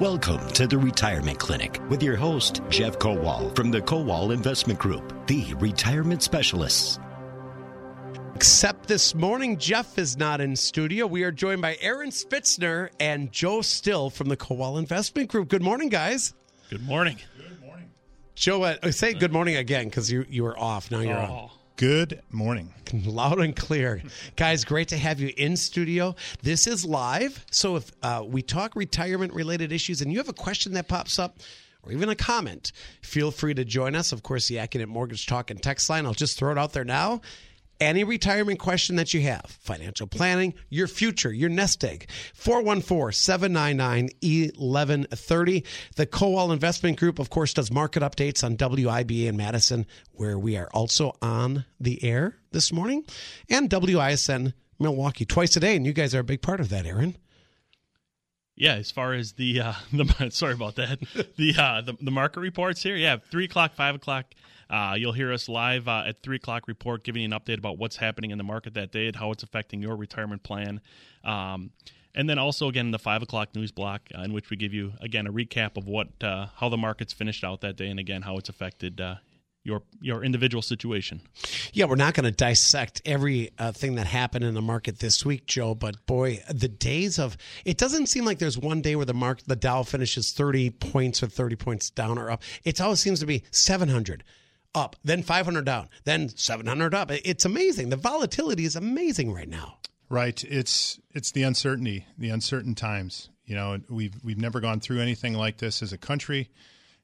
Welcome to the Retirement Clinic with your host, Jeff Kowal from the Kowal Investment Group, the retirement specialists. Except this morning, Jeff is not in studio. We are joined by Aaron Spitzner and Joe Still from the Kowal Investment Group. Good morning, guys. Good morning. Good morning. Joe, uh, say good morning again because you, you were off. Now you're on. Good morning. loud and clear. Guys, great to have you in studio. This is live. So if uh, we talk retirement related issues and you have a question that pops up or even a comment, feel free to join us. Of course, the AccuNet Mortgage Talk and text line. I'll just throw it out there now. Any retirement question that you have, financial planning, your future, your nest egg, 414 799 1130. The Kowal Investment Group, of course, does market updates on WIBA in Madison, where we are also on the air this morning, and WISN Milwaukee twice a day. And you guys are a big part of that, Aaron. Yeah. As far as the uh, the sorry about that, the uh, the, the market reports here. Yeah, three o'clock, five o'clock. Uh, you'll hear us live uh, at three o'clock report, giving you an update about what's happening in the market that day and how it's affecting your retirement plan. Um, and then also again the five o'clock news block, uh, in which we give you again a recap of what uh, how the market's finished out that day, and again how it's affected uh, your your individual situation. Yeah, we're not going to dissect every uh, thing that happened in the market this week, Joe. But boy, the days of it doesn't seem like there's one day where the market, the Dow finishes 30 points or 30 points down or up. It always seems to be 700 up, then 500 down, then 700 up. It's amazing. The volatility is amazing right now. Right. It's it's the uncertainty, the uncertain times. You know, we've we've never gone through anything like this as a country,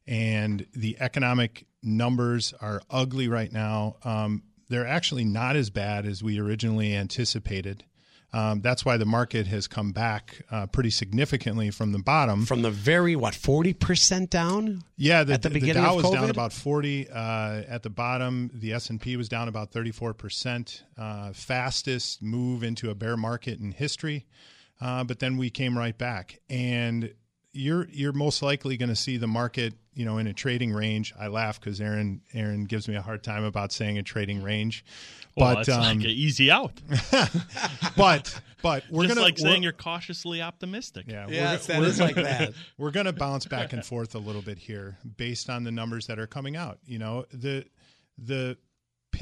and the economic numbers are ugly right now. Um, they're actually not as bad as we originally anticipated. Um, that's why the market has come back uh, pretty significantly from the bottom. From the very what 40% down? Yeah, the, At the beginning Dow of was down about forty. Uh, at the bottom, the S and P was down about thirty four percent. Uh, Fastest move into a bear market in history. Uh, but then we came right back, and you're you're most likely going to see the market, you know, in a trading range. I laugh because Aaron Aaron gives me a hard time about saying a trading range, Well, but it's um, like an easy out. but but we're Just gonna like saying you're cautiously optimistic. yeah, Yes, we're, that we're is like that. we're going to bounce back and forth a little bit here based on the numbers that are coming out. You know, the the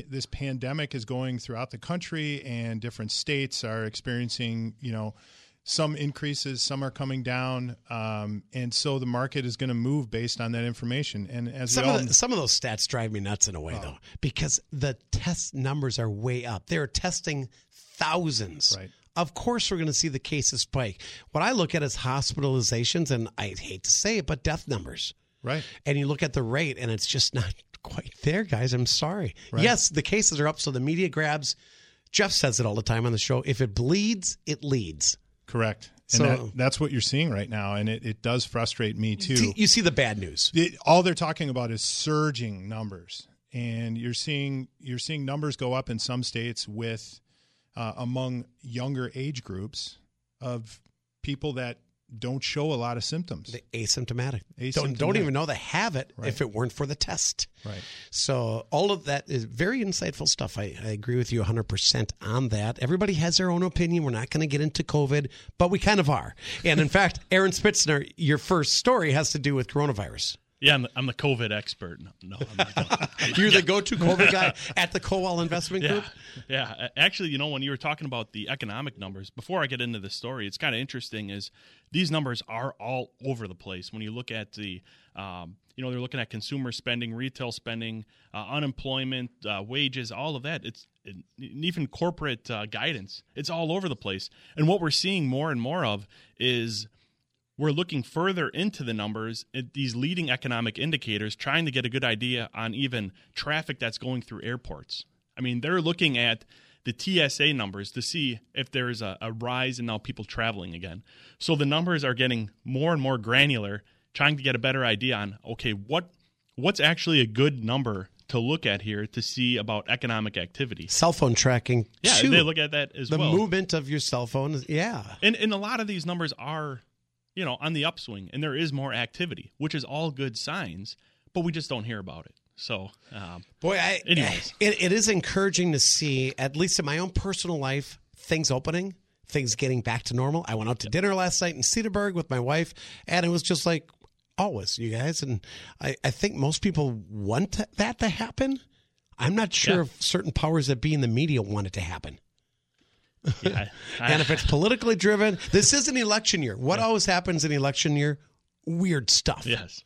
this pandemic is going throughout the country and different states are experiencing, you know, some increases, some are coming down, um, and so the market is going to move based on that information. And as Some all of, the, some of those stats drive me nuts in a way, though, because the test numbers are way up. They're testing thousands. Right. Of course, we're going to see the cases spike. What I look at is hospitalizations, and I hate to say it, but death numbers. right, And you look at the rate, and it's just not quite there, guys. I'm sorry. Yes, the cases are up, so the media grabs. Jeff says it all the time on the show. If it bleeds, it leads. Correct. And So- that, that's what you're seeing right now, and it, it does frustrate me too. You see the bad news. it, all they're talking about is surging numbers, and you're seeing you're seeing numbers go up in some states with uh, among younger age groups of people that don't show a lot of symptoms. The asymptomatic. Don't, don't even know they have it if it weren't for the test. Right. So all of that is very insightful stuff. I, I agree with you 100% on that. Everybody has their own opinion. We're not going to get into COVID, but we kind of are. And in fact, Aaron Spitzner, your first story has to do with coronavirus. Yeah, I'm the, I'm the COVID expert. No, no I'm not. You're the go-to COVID guy at the Kowal Investment yeah, Group. yeah. Actually, you know, when you were talking about the economic numbers, before I get into the story, it's kind of interesting. Is these numbers are all over the place. When you look at the, um, you know, they're looking at consumer spending, retail spending, uh, unemployment, uh, wages, all of that. It's even corporate uh, guidance. It's all over the place. And what we're seeing more and more of is we're looking further into the numbers at these leading economic indicators trying to get a good idea on even traffic that's going through airports i mean they're looking at the tsa numbers to see if there's a, a rise in now people traveling again so the numbers are getting more and more granular trying to get a better idea on okay what what's actually a good number to look at here to see about economic activity Cell phone tracking. yeah too. they look at that as the well movement of your cell phone. Yeah. and and a lot of these numbers are, you know, on the upswing, and there is more activity, which is all good signs. But we just don't hear about it. So, um, Boy, I, Anyways. it, it is encouraging to see, at least in my own personal life, things opening. things getting back to normal. I went out to dinner last night in Cedarburg with my wife, and it was just like always, you guys. And I, I think most people want that to happen. I'm not sure Yeah. if certain powers that be in the media want it to happen. Yeah, I- And if it's politically driven, this is an election year. What always happens in election year? Weird stuff. yes.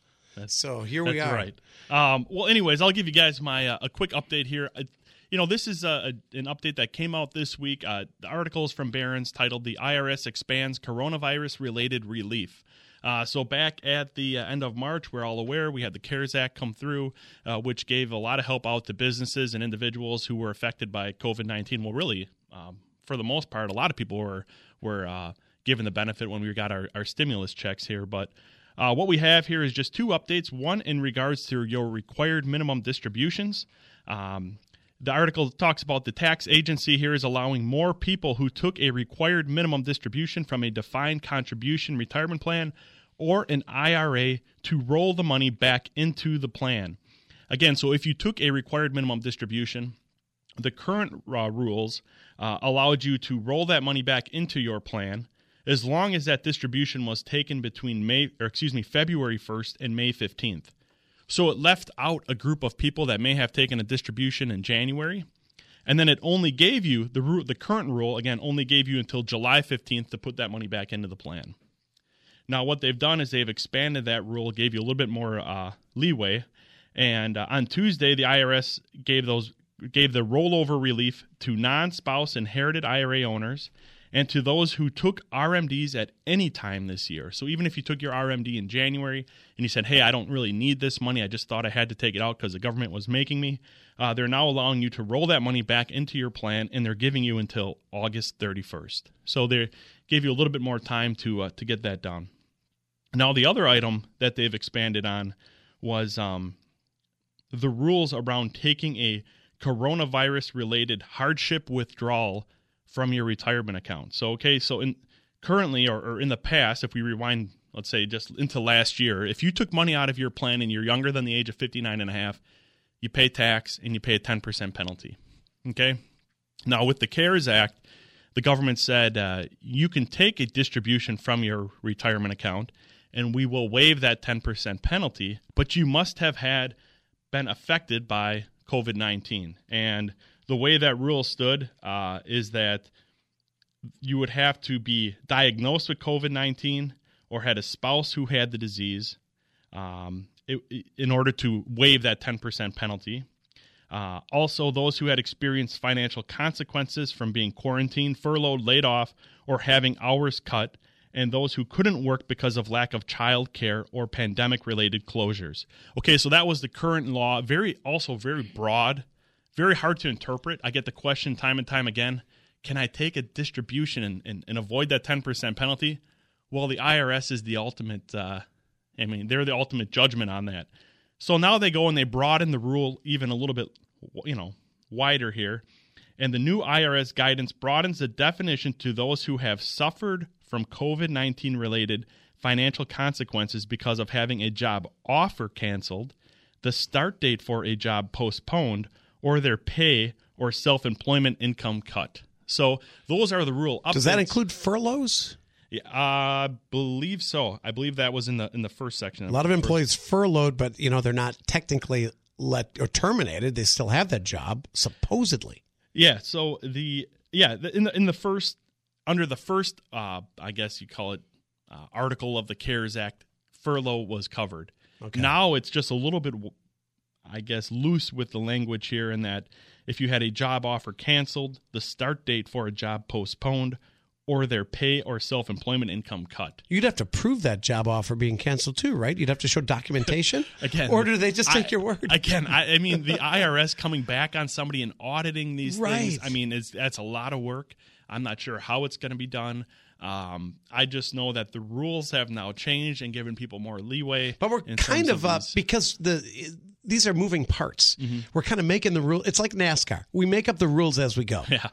So here we are. right. Um, well, anyways, I'll give you guys my uh, a quick update here. Uh, you know, this is uh, a, an update that came out this week. Uh, the article is from Barron's titled "The IRS Expands Coronavirus-Related Relief." Uh, so back at the uh, end of March, we're all aware we had the CARES Act come through, uh, which gave a lot of help out to businesses and individuals who were affected by COVID nineteen. Well, really, um, for the most part, a lot of people were were uh, given the benefit when we got our, our stimulus checks here, but. Uh, what we have here is just two updates. One in regards to your required minimum distributions. Um, the article talks about the tax agency here is allowing more people who took a required minimum distribution from a defined contribution retirement plan or an IRA to roll the money back into the plan. Again, so if you took a required minimum distribution, the current uh, rules uh, allowed you to roll that money back into your plan as long as that distribution was taken between May or excuse me February 1st and May 15th. So it left out a group of people that may have taken a distribution in January and then it only gave you the the current rule again only gave you until July 15th to put that money back into the plan. Now what they've done is they've expanded that rule, gave you a little bit more uh, leeway, and uh, on Tuesday the IRS gave those gave the rollover relief to non-spouse inherited IRA owners and to those who took RMDs at any time this year. So even if you took your RMD in January and you said, "Hey, I don't really need this money. I just thought I had to take it out because the government was making me," uh, they're now allowing you to roll that money back into your plan, and they're giving you until August 31st. So they gave you a little bit more time to uh, to get that done. Now, the other item that they've expanded on was um, the rules around taking a coronavirus related hardship withdrawal from your retirement account. So, okay, so in currently or, or in the past, if we rewind, let's say just into last year, if you took money out of your plan and you're younger than the age of 59 and a half, you pay tax and you pay a 10% penalty. Okay? Now, with the CARES Act, the government said uh, you can take a distribution from your retirement account and we will waive that 10% penalty, but you must have had been affected by COVID 19. And the way that rule stood uh, is that you would have to be diagnosed with COVID 19 or had a spouse who had the disease um, it, in order to waive that 10% penalty. Uh, also, those who had experienced financial consequences from being quarantined, furloughed, laid off, or having hours cut, and those who couldn't work because of lack of child care or pandemic related closures. Okay, so that was the current law. Very, also very broad, very hard to interpret. I get the question time and time again can I take a distribution and, and, and avoid that 10% penalty? Well, the IRS is the ultimate, uh, I mean, they're the ultimate judgment on that. So now they go and they broaden the rule even a little bit, you know, wider here. And the new IRS guidance broadens the definition to those who have suffered from COVID 19 related financial consequences because of having a job offer canceled, the start date for a job postponed, or their pay or self employment income cut. So those are the rule. Does that include furloughs? Yeah, I believe so. I believe that was in the in the first section. A lot of employees furloughed, but you know they're not technically let or terminated. They still have that job, supposedly. Yeah. So the yeah in the in the first under the first uh, I guess you call it uh, article of the CARES Act, furlough was covered. Okay. Now it's just a little bit, I guess, loose with the language here in that if you had a job offer canceled, the start date for a job postponed, or their pay or self employment income cut. You'd have to prove that job offer being canceled too, right? You'd have to show documentation. Again, or do they just take I- your word? Again, I, I mean, the IRS coming back on somebody and auditing these things. Right. I mean, it's, that's a lot of work. I'm not sure how it's going to be done. Um, I just know that the rules have now changed and given people more leeway. But we're kind of, uh, Mm-hmm. because the these are moving parts. We're kind of making the rule. It's like NASCAR. We make up the rules as we go, yeah.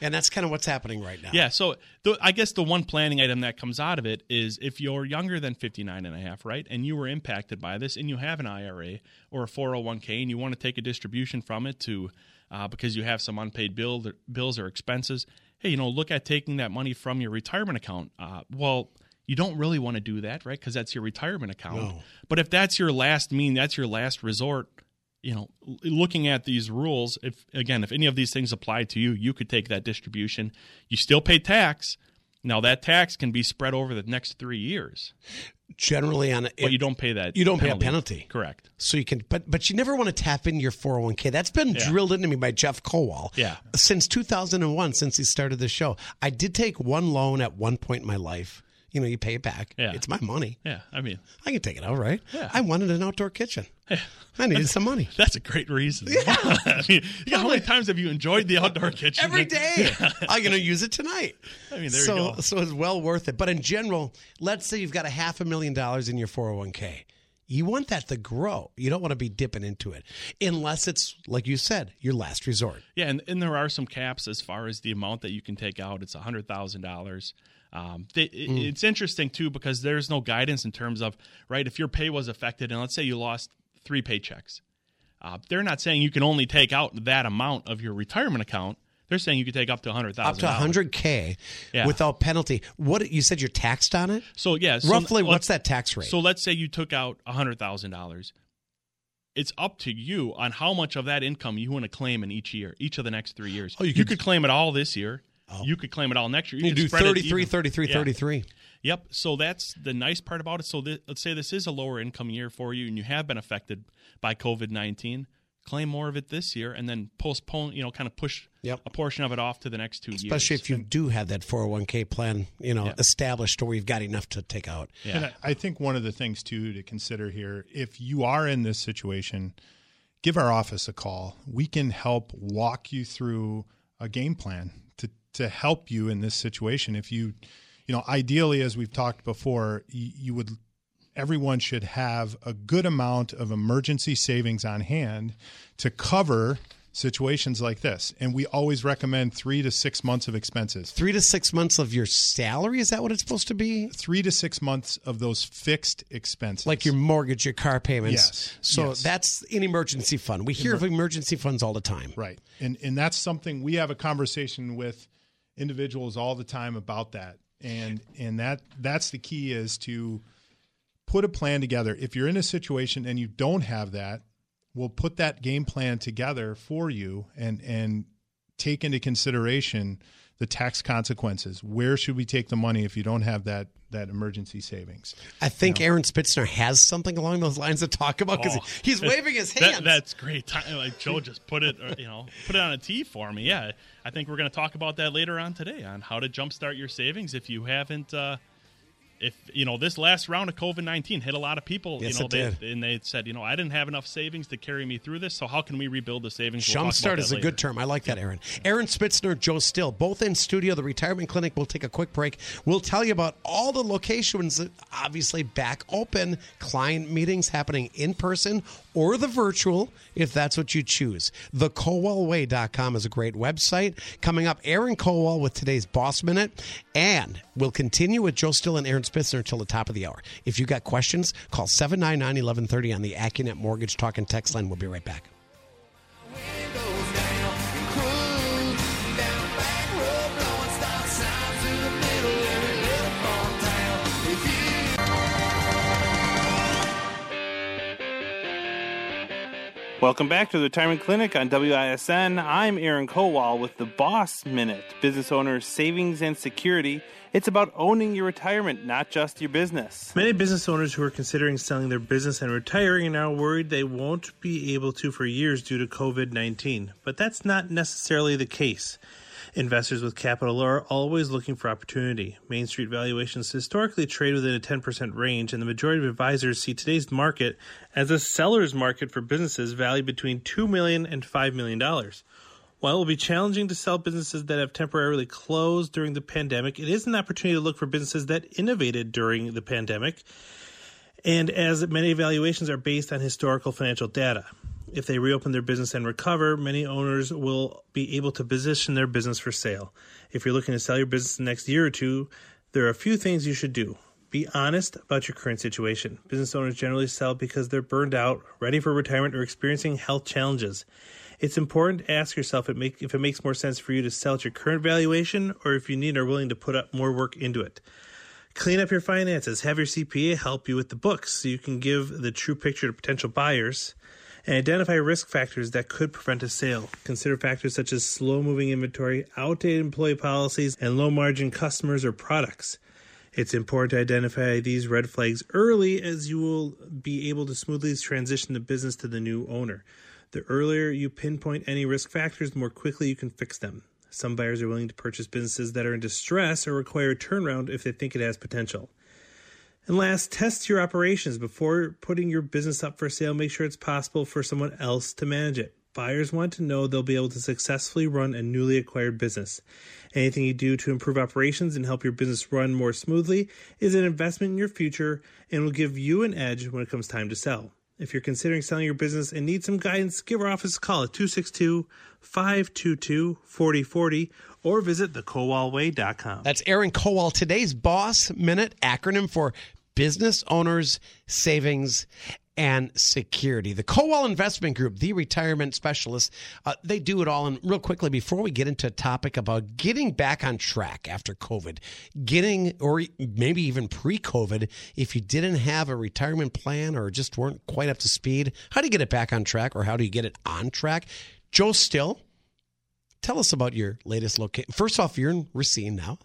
and that's kind of what's happening right now. Yeah, so the, I guess the one planning item that comes out of it is if you're younger than 59 and a half, right, and you were impacted by this and you have an IRA or a 401k and you want to take a distribution from it to uh, because you have some unpaid bill, bills or expenses, hey, you know, look at taking that money from your retirement account. Uh, well, you don't really want to do that, right? Because that's your retirement account. No. But if that's your last mean, that's your last resort. You know, looking at these rules, if again, if any of these things apply to you, you could take that distribution. You still pay tax. Now that tax can be spread over the next three years, Generally, on but you don't pay that. you don't pay a penalty. Correct. So you can, but but you never want to tap into your 401k. That's been Yeah. drilled into me by Jeff Kowal. Yeah. Since 2001, since he started the show, I did take one loan at one point in my life. You know, you pay it back. Yeah. It's my money. Yeah, I mean, I can take it out, right? Yeah. I wanted an outdoor kitchen. Yeah. I needed some money. that's a great reason. I mean, yeah, how many times have you enjoyed the outdoor kitchen? Every day. I'm going to use it tonight. I mean, there you go. So it's well worth it. But in general, let's say you've got a half a million dollars in your 401k. You want that to grow. You don't want to be dipping into it unless it's, like you said, your last resort. Yeah, and, and there are some caps as far as the amount that you can take out. It's hundred thousand dollars. Um, they, it- Hmm. It's interesting too because there's no guidance in terms of right if your pay was affected, and let's say you lost three paychecks, uh, they're not saying you can only take out that amount of your retirement account. They're saying you could take up to hundred Up thousand. to 100k Yeah. without penalty. What you said you're taxed on it? So yeah, so Roughly, what's that tax rate? So let's say you took out hundred thousand dollars. It's up to you on how much of that income you want to claim in each year, each of the next three years. Oh, you you, could- could, claim it all this year. Oh. You could claim it all next year. you could do spread it 33, 33, Yeah. 33. Yep. So that's the nice part about it. So th- let's say this is a lower income year for you, and you have been affected by COVID nineteen. Claim more of it this year, and then postpone. You know, kind of push Yep. a portion of it off to the next two Especially years. Especially if you do have that 401k plan, you know, Yeah. established or you've got enough to take out. yeah. And I, I think one of the things too to consider here, if you are in this situation, give our office a call. We can help walk you through a game plan to to help you in this situation. If you, you know, ideally, as we've talked before, you, you would. Everyone should have a good amount of emergency savings on hand to cover situations like this. And we always recommend three to six months of expenses. Three to six months of your salary, is that what it's supposed to be? Three to six months of those fixed expenses. Like your mortgage, your car payments. Yes. So Yes. that's an emergency fund. We hear of emergency funds all the time. Right. And and that's something we have a conversation with individuals all the time about that. And and that that's the key is to put a plan together. If you're in a situation and you don't have that, we'll put that game plan together for you and and take into consideration the tax consequences. Where should we take the money if you don't have that that emergency savings? I think Aaron Spitzner has something along those lines to talk about because Oh. he's waving his hands. That, that's great. Like Joe just put it, uh, you know, put it on a tee for me. Yeah, I think we're going to talk about that later on today on how to jumpstart your savings if you haven't. Uh, if you know this last round of COVID nineteen hit a lot of people, Yes, you know, it they, did. and they said, you know, I didn't have enough savings to carry me through this. So how can we rebuild the savings? We'll Jumpstart is a later. good term. I like that, Aaron. Aaron Spitzner, Joe Still, both in studio. The retirement clinic. We'll take a quick break. We'll tell you about all the locations that obviously back open. Client meetings happening in person or the virtual, if that's what you choose. the TheKowalWay.com is a great website. Coming up, Aaron Kowal with today's Boss Minute, and we'll continue with Joe Still and Aaron Spitzner until the top of the hour. If you've got questions, call 799-1130 on the AccuNet Mortgage Talk and Text line. We'll be right back. Welcome back to the Retirement Clinic on WISN. I'm Aaron Kowal with the Boss Minute, business owners' savings and security. It's about owning your retirement, not just your business. Many business owners who are considering selling their business and retiring are now worried they won't be able to for years due to COVID 19. But that's not necessarily the case. Investors with capital are always looking for opportunity. Main Street valuations historically trade within a 10% range, and the majority of advisors see today's market as a seller's market for businesses valued between $2 million and $5 million. While it will be challenging to sell businesses that have temporarily closed during the pandemic, it is an opportunity to look for businesses that innovated during the pandemic. And as many evaluations are based on historical financial data, if they reopen their business and recover, many owners will be able to position their business for sale. If you're looking to sell your business the next year or two, there are a few things you should do. Be honest about your current situation. Business owners generally sell because they're burned out, ready for retirement, or experiencing health challenges. It's important to ask yourself if it makes more sense for you to sell at your current valuation or if you need or are willing to put up more work into it. Clean up your finances. Have your CPA help you with the books so you can give the true picture to potential buyers and identify risk factors that could prevent a sale. Consider factors such as slow moving inventory, outdated employee policies, and low margin customers or products. It's important to identify these red flags early as you will be able to smoothly transition the business to the new owner. The earlier you pinpoint any risk factors, the more quickly you can fix them. Some buyers are willing to purchase businesses that are in distress or require a turnaround if they think it has potential. And last, test your operations before putting your business up for sale. Make sure it's possible for someone else to manage it. Buyers want to know they'll be able to successfully run a newly acquired business. Anything you do to improve operations and help your business run more smoothly is an investment in your future and will give you an edge when it comes time to sell. If you're considering selling your business and need some guidance, give our office a call at 262 522 4040 or visit thekowalway.com. That's Aaron Kowal, today's Boss Minute acronym for Business Owners Savings and security. The Kowal Investment Group, the retirement specialist, uh, they do it all. And real quickly, before we get into a topic about getting back on track after COVID, getting, or maybe even pre COVID, if you didn't have a retirement plan or just weren't quite up to speed, how do you get it back on track or how do you get it on track? Joe Still, tell us about your latest location. First off, you're in Racine now.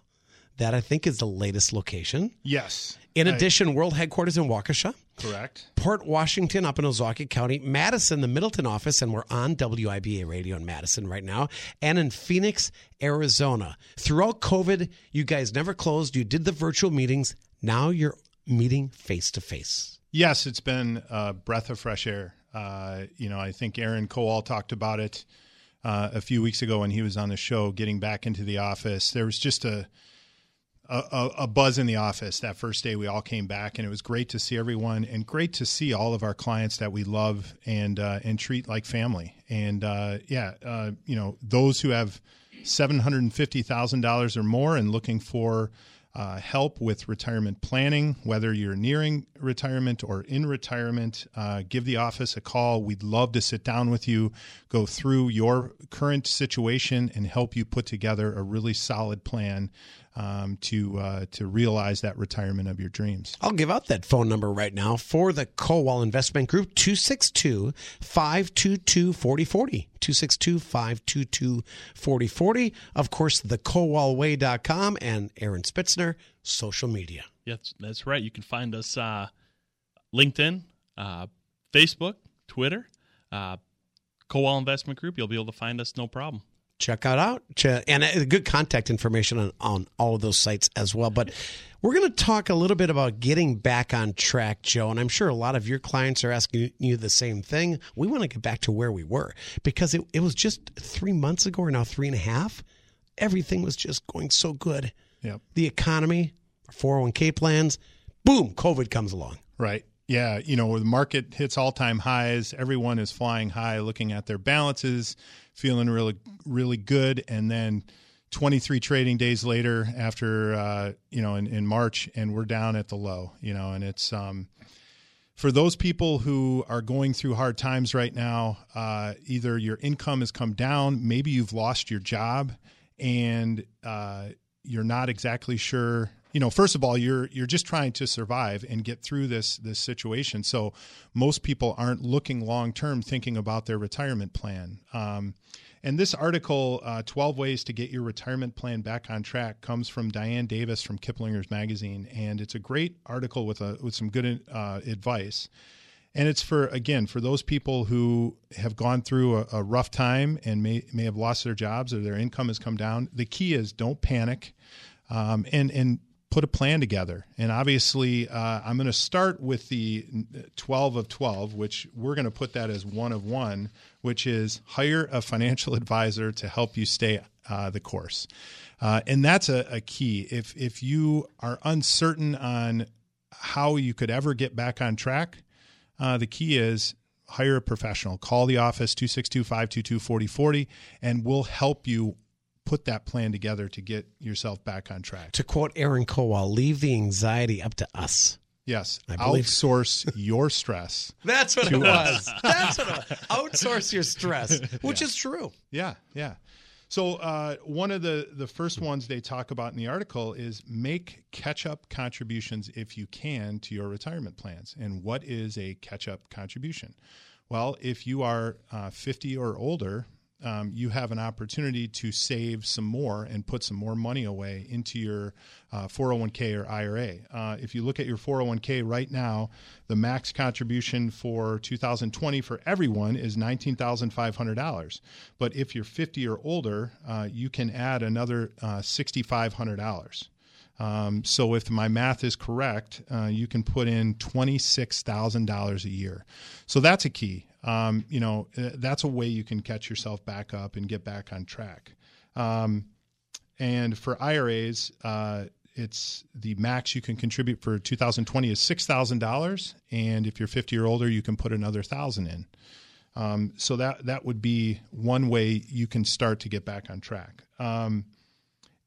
That I think is the latest location. Yes. In addition, I, world headquarters in Waukesha. Correct. Port Washington up in Ozaukee County, Madison, the Middleton office, and we're on WIBA radio in Madison right now, and in Phoenix, Arizona. Throughout COVID, you guys never closed. You did the virtual meetings. Now you're meeting face to face. Yes, it's been a breath of fresh air. Uh, you know, I think Aaron Kowal talked about it uh, a few weeks ago when he was on the show, getting back into the office. There was just a a, a, buzz in the office that first day we all came back and it was great to see everyone and great to see all of our clients that we love and uh, and treat like family and uh, yeah uh, you know those who have seven hundred and fifty thousand dollars or more and looking for uh, help with retirement planning, whether you're nearing retirement or in retirement, uh, give the office a call. We'd love to sit down with you, go through your current situation, and help you put together a really solid plan um, to uh, to realize that retirement of your dreams. I'll give out that phone number right now for the Kowal Investment Group 262 522 4040. 262 522 4040. Of course, the thekowalway.com and Aaron Spitzner, social media. Yes, that's right. You can find us uh, LinkedIn, uh, Facebook, Twitter, uh, Kowal Investment Group. You'll be able to find us no problem check out out and uh, good contact information on, on all of those sites as well. But we're going to talk a little bit about getting back on track joe and i'm sure a lot of your clients are asking you the same thing. We want to get back to where we were because it, it was just three months ago or now three and a half everything was just going so good. Yep. the economy 401k plans boom covid comes along. Right yeah, you know, where the market hits all time highs. Everyone is flying high, looking at their balances, feeling really, really good. And then 23 trading days later, after, uh, you know, in, in March, and we're down at the low, you know, and it's, um, for those people who are going through hard times right now, uh, either your income has come down, maybe you've lost your job, and uh, you're not exactly sure you know first of all you're you're just trying to survive and get through this this situation. So most people aren't looking long term thinking about their retirement plan. Um, and this article uh, 12 ways to get your retirement plan back on track comes from diane davis from kiplinger's magazine. And it's a great article with a with some good uh, advice. And it's for again for those people who have gone through a, a rough time and may may have lost their jobs or their income has come down. The key is don't panic. Um, and and put a plan together. And obviously, uh, I'm going to start with the 12 of 12, which we're going to put that as one of one, which is hire a financial advisor to help you stay uh, the course. Uh, and that's a, a, key. If if you are uncertain on how you could ever get back on track, uh, the key is hire a professional. Call the office 262 522 4040 and we'll help you put that plan together to get yourself back on track. To quote Aaron Kowal, leave the anxiety up to us. Yes, I believe- outsource your stress. That's what it To was. That's what it was. Outsource your stress, which is true. Yeah, yeah. So uh, one of the the first ones they talk about in the article is make catch up contributions if you can to your retirement plans. And what is a catch up contribution? Well, if you are uh, 50 or older, um, you have an opportunity to save some more and put some more money away into your uh, 401k or IRA. Uh, if you look at your 401k right now, the max contribution for 2020 for everyone is $19,500. But if you're 50 or older, uh, you can add another uh, $6,500. Um, so if my math is correct, uh, you can put in twenty six thousand dollars a year. So that's a key. Um, you know, uh, that's a way you can catch yourself back up and get back on track. Um, and for IRAs, uh, it's the max you can contribute for 2020 is six thousand dollars, and if you're 50 or older, you can put another thousand in. Um, so that that would be one way you can start to get back on track. Um,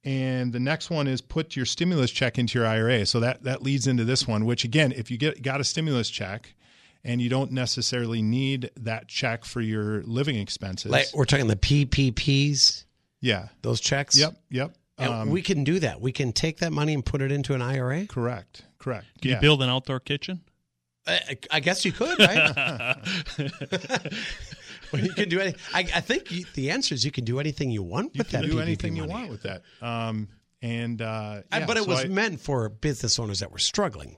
and the next one is put your stimulus check into your IRA. So that that leads into this one, which again, if you get got a stimulus check and you don't necessarily need that check for your living expenses, Like we're talking the PPPs, yeah, those checks. yep, yep, And um, we can do that. We can take that money and put it into an IRA. correct, correct. Can yeah. you build an outdoor kitchen? I, I guess you could, right? well, you can do any. I, I think you, the answer is you can do anything you want you with can that. do PPP anything you want with that. Um, and uh, yeah, but it so was I- meant for business owners that were struggling.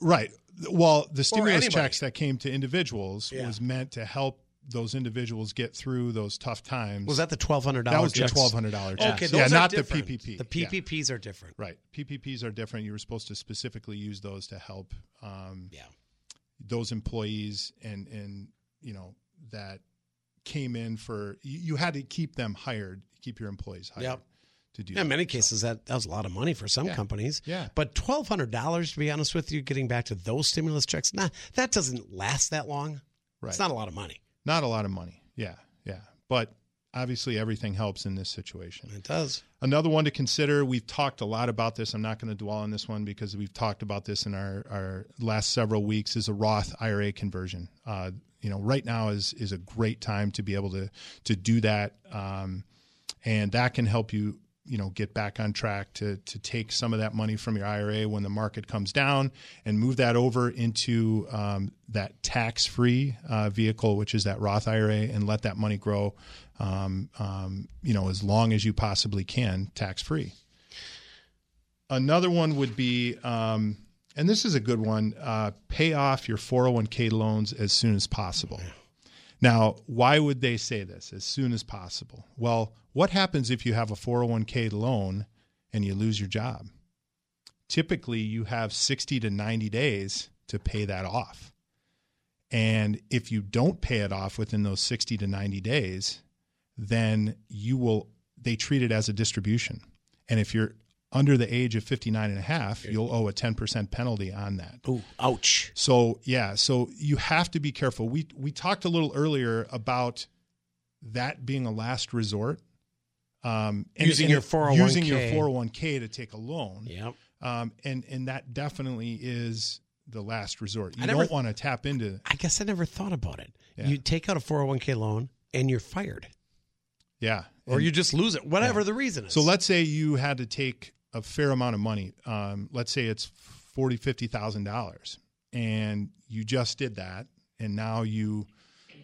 Right. Well, the stimulus checks that came to individuals Yeah. was meant to help those individuals get through those tough times. Was that the twelve hundred dollars? that dollars? was the twelve hundred dollar checks? Okay, those yeah, are not different. the PPP. The Yeah. PPPs are different. Right. PPPs are different. You were supposed to specifically use those to help um, Yeah. those employees and and you know that came in for you, you had to keep them hired, keep your employees hired Yep. to do. Yeah, in many cases that, that was a lot of money for some Yeah. companies. Yeah. But twelve hundred dollars, to be honest with you, getting back to those stimulus checks, nah, that doesn't last that long. Right. It's not a lot of money. Not a lot of money. Yeah, yeah. But obviously, everything helps in this situation. It does. Another one to consider, we've talked a lot about this. I'm not going to dwell on this one because we've talked about this in our, our last several weeks, is a Roth IRA conversion. Uh, you know, right now is is a great time to be able to to do that. Um, and that can help you you know get back on track to to take some of that money from your IRA when the market comes down and move that over into um, that tax free uh, vehicle, which is that Roth IRA, and let that money grow. Um, um, you know, as long as you possibly can, tax free. Another one would be, um, and this is a good one: uh, pay off your 401k loans as soon as possible. Now, why would they say this as soon as possible? Well, what happens if you have a 401k loan and you lose your job? Typically, you have 60 to 90 days to pay that off. And if you don't pay it off within those 60 to 90 days, then you will, they treat it as a distribution. And if you're under the age of 59 and a half, you'll owe a 10% penalty on that. Ooh, ouch. So yeah, so you have to be careful. We we talked a little earlier about that being a last resort. Um, Using your 401k. using your 401k to take a loan. Yep. Um, and and that definitely is the last resort. You never- don't want to tap into. I guess I never thought about it. Yeah. You take out a 401k loan and you're fired, Yeah. or And you just lose it, whatever the reason is. so let's say you had to take a fair amount of money. Um, let's say it's forty, fifty thousand dollars, and you just did that, and now you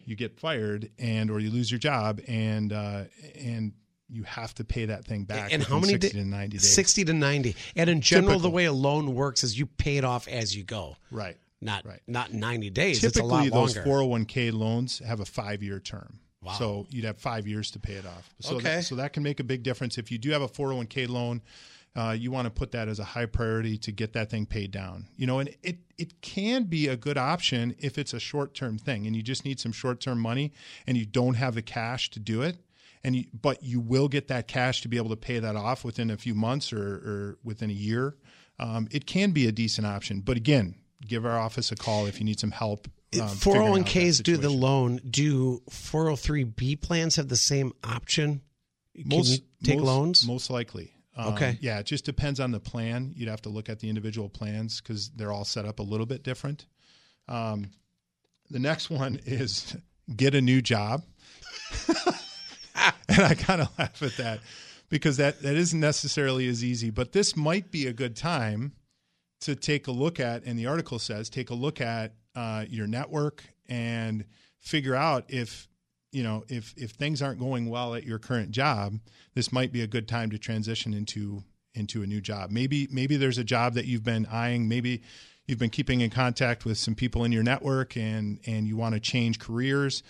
you get fired and or you lose your job and uh, and you have to pay that thing back. and how many 60 da- to 90 days. 60 to 90. And in general, the way a loan works is you pay it off as you go, Right. not Right. not 90 days. it's a Typically, those 401k loans have a five year term. Wow. So you'd have five years to pay it off. So Okay. That, so that can make a big difference. If you do have a 401k loan, uh, you want to put that as a high priority to get that thing paid down. You know, and it it can be a good option if it's a short term thing and you just need some short term money and you don't have the cash to do it. And you, but you will get that cash to be able to pay that off within a few months or, or within a year. Um, it can be a decent option. But again, give our office a call if you need some help. um, figuring out that 401ks do the loan. Do 403b plans have the same option? Can you take most, loans? Most likely. Um, Okay. Yeah, it just depends on the plan. You'd have to look at the individual plans because they're all set up a little bit different. Um, the next one is get a new job. and I kind of laugh at that because that, that isn't necessarily as easy, but this might be a good time to take a look at, and the article says, take a look at uh, your network and figure out if you know if if things aren't going well at your current job, this might be a good time to transition into into a new job. Maybe maybe there's a job that you've been eyeing. Maybe you've been keeping in contact with some people in your network, and and you want to change careers.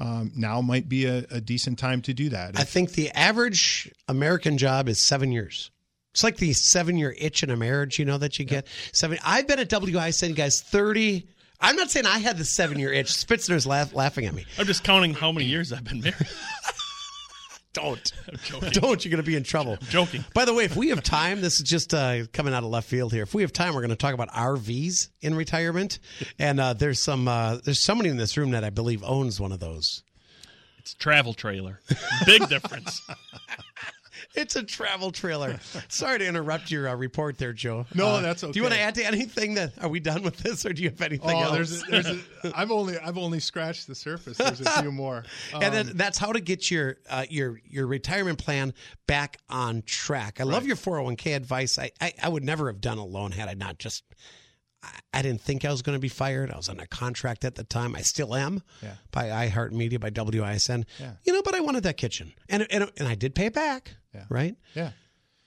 Um, now might be a, a decent time to do that. I think the average American job is seven years. It's like the seven year itch in a marriage, you know, that you get. Seven. I've been at WI WISN, guys, 30. I'm not saying I had the seven year itch. Spitzner's laugh, laughing at me. I'm just counting how many years I've been married. Don't. joking. Don't. You're going to be in trouble. joking. By the way, if we have time, this is just uh, coming out of left field here. If we have time, we're going to talk about RVs in retirement, and uh, there's some uh, there's somebody in this room that I believe owns one of those. It's a travel trailer. Big difference. It's a travel trailer. Sorry to interrupt your uh, report there, Joe. No, Uh, that's okay. Do you want to add to anything? That are we done with this, or do you have anything Oh, else? there's a, there's a, I've only I've only scratched the surface. There's a few more. and Um, then that's how to get your uh, your your retirement plan back on track. I love your 401k advice. I, I I would never have done a loan had I not just I, didn't think I was going to be fired. I was under contract at the time. I still am Yeah. by iHeartMedia by WISN. Yeah. You know, but I wanted that kitchen, and and and I did pay it back. Yeah. Right. yeah.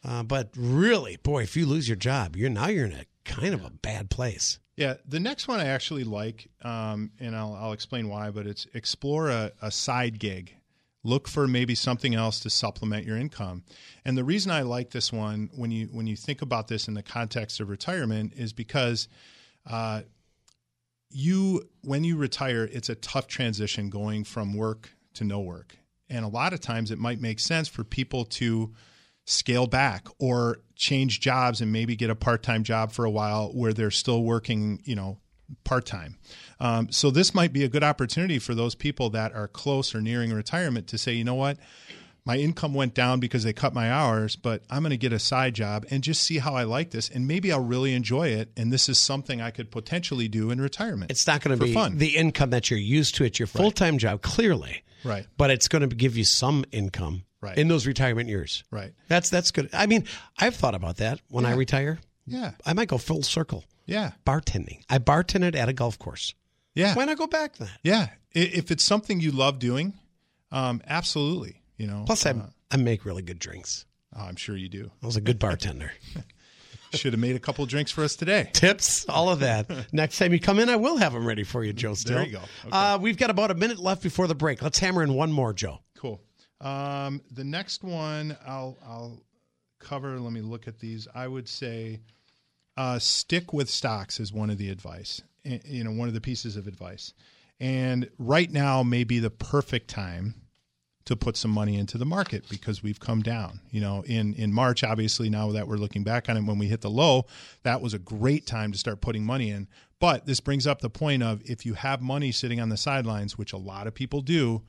Uh, but really, boy, if you lose your job, you're now you're in a kind of a bad place. Yeah, the next one I actually like, um, and I'll, I'll explain why. But it's explore a, a side gig. Look for maybe something else to supplement your income. And the reason I like this one, when you when you think about this in the context of retirement, is because uh, you when you retire, it's a tough transition going from work to no work. And a lot of times, it might make sense for people to scale back or change jobs and maybe get a part-time job for a while where they're still working you know part-time um, so this might be a good opportunity for those people that are close or nearing retirement to say you know what my income went down because they cut my hours but i'm going to get a side job and just see how i like this and maybe i'll really enjoy it and this is something i could potentially do in retirement It's not going to be fun. the income that you're used to at your full time job, clearly. Right. But it's going to give you some income Right. in those retirement years. right That's that's good. I mean, I've thought about that. When I retire, yeah I might go full circle yeah bartending. I bartended at a golf course. yeah Why not go back then? yeah if it's something you love doing um, absolutely you know Plus, I uh, I make really good drinks. oh, i'm sure you do I was a good bartender. Should have made a couple drinks for us today. Tips, all of that. Next time you come in, I will have them ready for you, Joe. Still, There you go. Okay. Uh, we've got about a minute left before the break. Let's hammer in one more, Joe. Cool. Um, the next one I'll I'll cover. Let me look at these. I would say uh, stick with stocks is one of the advice. eh, You know, one of the pieces of advice. And right now may be the perfect time to put some money into the market because we've come down. You know, in in March, obviously, now that we're looking back on it, when we hit the low, that was a great time to start putting money in. But this brings up the point of if you have money sitting on the sidelines, which a lot of people do,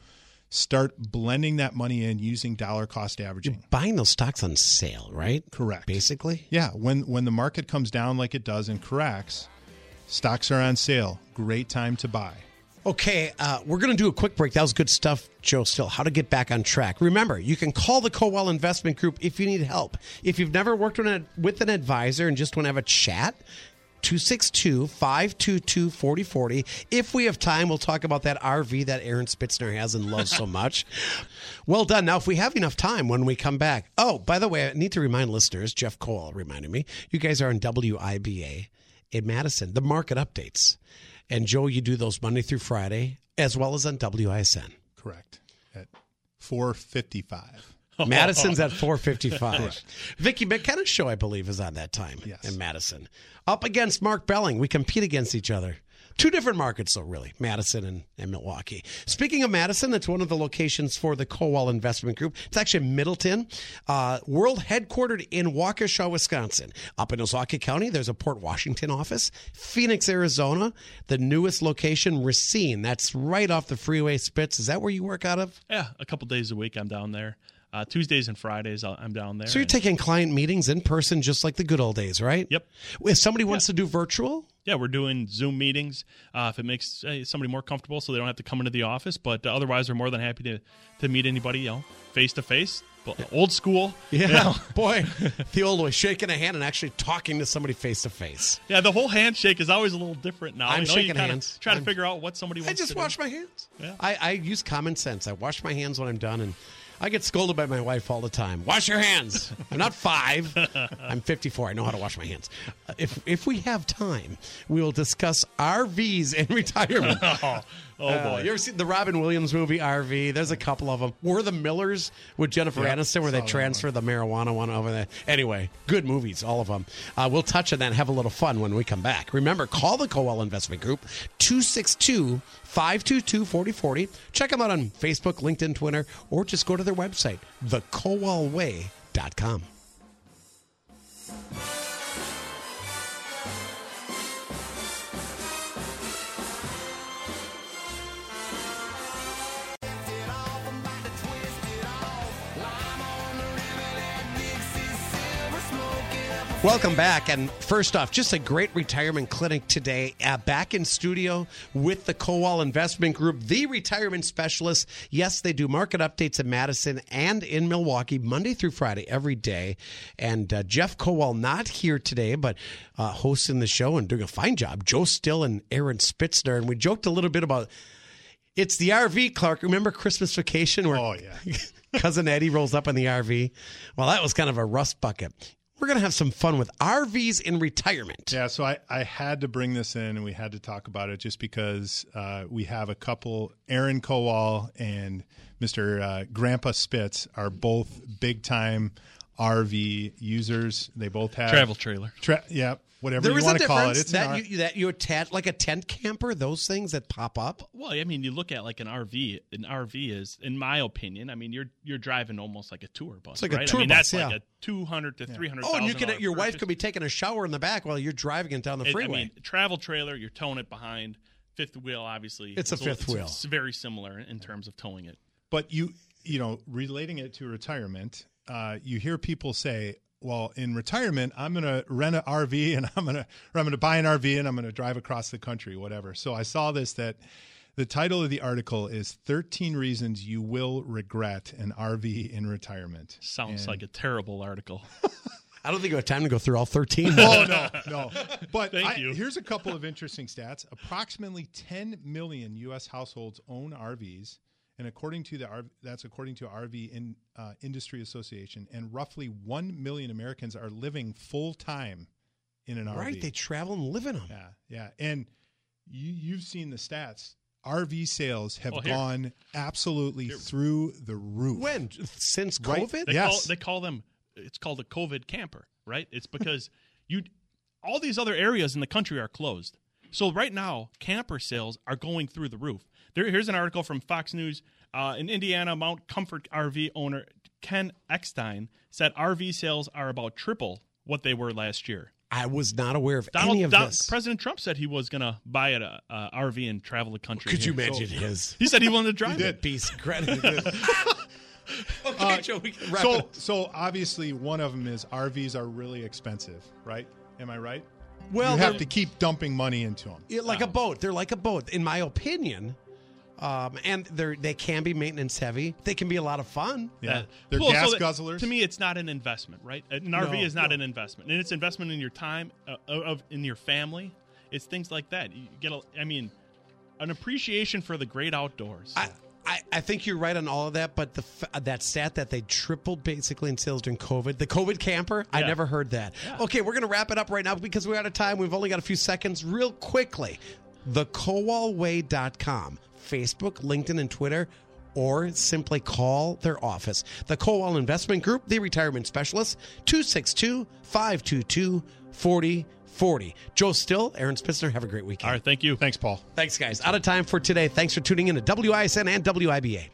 start blending that money in using dollar cost averaging. Buying those stocks on sale, right? Correct. Basically. Yeah, when when the market comes down like it does and corrects, stocks are on sale. Great time to buy. Okay, uh, we're going to do a quick break. That was good stuff, Joe. Still, how to get back on track. Remember, you can call the Kowal Investment Group if you need help. If you've never worked with an advisor and just want to have a chat, 262 522 4040. If we have time, we'll talk about that RV that Aaron Spitzner has and loves so much. Well done. Now, if we have enough time when we come back. Oh, by the way, I need to remind listeners, Jeff Kowal reminded me, you guys are on WIBA in Madison, the market updates. And Joe, you do those Monday through Friday, as well as on WISN. Correct. At 455. Madison's at 455. Vicki McKenna's show, I believe, is on that time Yes. in Madison. Up against Mark Belling. We compete against each other. Two different markets, though, really Madison and, and Milwaukee. Speaking of Madison, it's one of the locations for the Kowal Investment Group. It's actually Middleton, uh, world headquartered in Waukesha, Wisconsin. Up in Ozaukee County, there's a Port Washington office. Phoenix, Arizona, the newest location, Racine. That's right off the freeway Spitz. Is that where you work out of? Yeah, a couple days a week I'm down there. Uh, Tuesdays and Fridays, I'll, I'm down there. So you're taking client meetings in person, just like the good old days, right? Yep. If somebody wants to do virtual, Yeah, we're doing Zoom meetings uh, if it makes uh, somebody more comfortable, so they don't have to come into the office. But uh, otherwise, we're more than happy to to meet anybody, you know, face to face, old school. yeah, you know. boy, the old way, shaking a hand and actually talking to somebody face to face. Yeah, the whole handshake is always a little different now. I'm you know, shaking hands. Try to figure out what somebody wants I just wash do. my hands. Yeah. I, I use common sense. I wash my hands when I'm done, and I get scolded by my wife all the time. Wash your hands. I'm not five. I'm 54. I know how to wash my hands. Uh, If if we have time, we will discuss RVs in retirement. Oh, Uh, boy. you ever seen the Robin Williams movie RV? There's a couple of them. Were the Millers with Jennifer Yeah, Aniston, where they transfer the marijuana one over there? Anyway, good movies, all of them. Uh, we'll touch on that and have a little fun when we come back. Remember, call the Kowal Investment Group 262 522 4040. Check them out on Facebook, LinkedIn, Twitter, or just go to their website, TheKowalWay.com. Welcome back. And first off, just a great retirement clinic today. Uh, back in studio with the Kowal Investment Group, the retirement specialist. Yes, they do market updates in Madison and in Milwaukee, Monday through Friday, every day. And uh, Jeff Kowal not here today, but uh, hosting the show and doing a fine job. Joe Still and Aaron Spitzner. And we joked a little bit about it's the RV, Clark. Remember Christmas Vacation where Oh, yeah. cousin Eddie rolls up in the RV? Well, that was kind of a rust bucket. We're going to have some fun with RVs in retirement. Yeah, so I, I had to bring this in and we had to talk about it just because uh, we have a couple, Aaron Kowal and Mr. Uh, Grandpa Spitz are both big time RV users. They both have Travel trailer. Tra- yeah, whatever There you a want to call it. difference It's an that R- you that you attach like a tent camper, those things that pop up. Well, I mean, you look at like an RV. An RV is, in my opinion, I mean, you're you're driving almost like a tour bus. It's like a tour I mean, bus, that's yeah. like a two hundred to three hundred. Oh, and you could your wife could be taking a shower in the back while you're driving it down the It- freeway. I mean, travel trailer, you're towing it behind. Fifth wheel, obviously. It's a fifth wheel. It's very similar in terms of towing it. but you you know relating it to retirement uh, you hear people say well in retirement i'm going to rent an rv and i'm going to or i'm going to buy an rv and i'm going to drive across the country whatever so i saw this that the title of the article is 13 reasons you will regret an rv in retirement Sounds And- like a terrible article. I don't think you have time to go through all 13. Oh no, no. But Thank I- you. here's a couple of interesting stats. Approximately 10 million U.S. households own RVs, and according to the RV, that's according to RV in, uh, Industry Association, and roughly one million Americans are living full time in an RV. right, they travel and live in them. yeah, yeah, and you you've seen the stats. RV sales have here. gone absolutely through the roof. When since Right. COVID? They Yes. call they call them. It's called a COVID camper, right? It's because you all these other areas in the country are closed. So right now, camper sales are going through the roof. There, here's an article from Fox News. Uh, in Indiana, Mount Comfort RV owner Ken Eckstein said RV sales are about triple what they were last year. I was not aware of Donald, any of Don- this. President Trump said he was going to buy a, a RV and travel the country. Could you here. imagine his He said he wanted to drive did. it. piece credit? okay, uh, Joe, we can wrap so it. so obviously one of them is RVs are really expensive, right? Am I right? Well, you have to keep dumping money into them. Yeah, like a boat. They're like a boat, in my opinion. Um, and they're they can be maintenance heavy. They can be a lot of fun. Yeah, Uh, they're well, gas so that- guzzlers. To me, it's not an investment, right? An RV No, is not no. an investment, and it's investment in your time, uh, of in your family. It's things like that. You get, a, I mean, an appreciation for the great outdoors. I, I, I think you're right on all of that, but the f- that stat that they tripled basically in sales during COVID, the COVID camper, I never heard that. Okay, we're going to wrap it up right now because we're out of time. We've only got a few seconds. Real quickly, TheKowalWay.com, Facebook, LinkedIn, and Twitter, or simply call their office. The Kowal Investment Group, the retirement specialist, 262 522 4040. Joe Still, Aaron Spitzer, have a great weekend. All right, thank you. Thanks, Paul. Thanks, guys. Out of time for today. Thanks for tuning in to WISN and WIBA.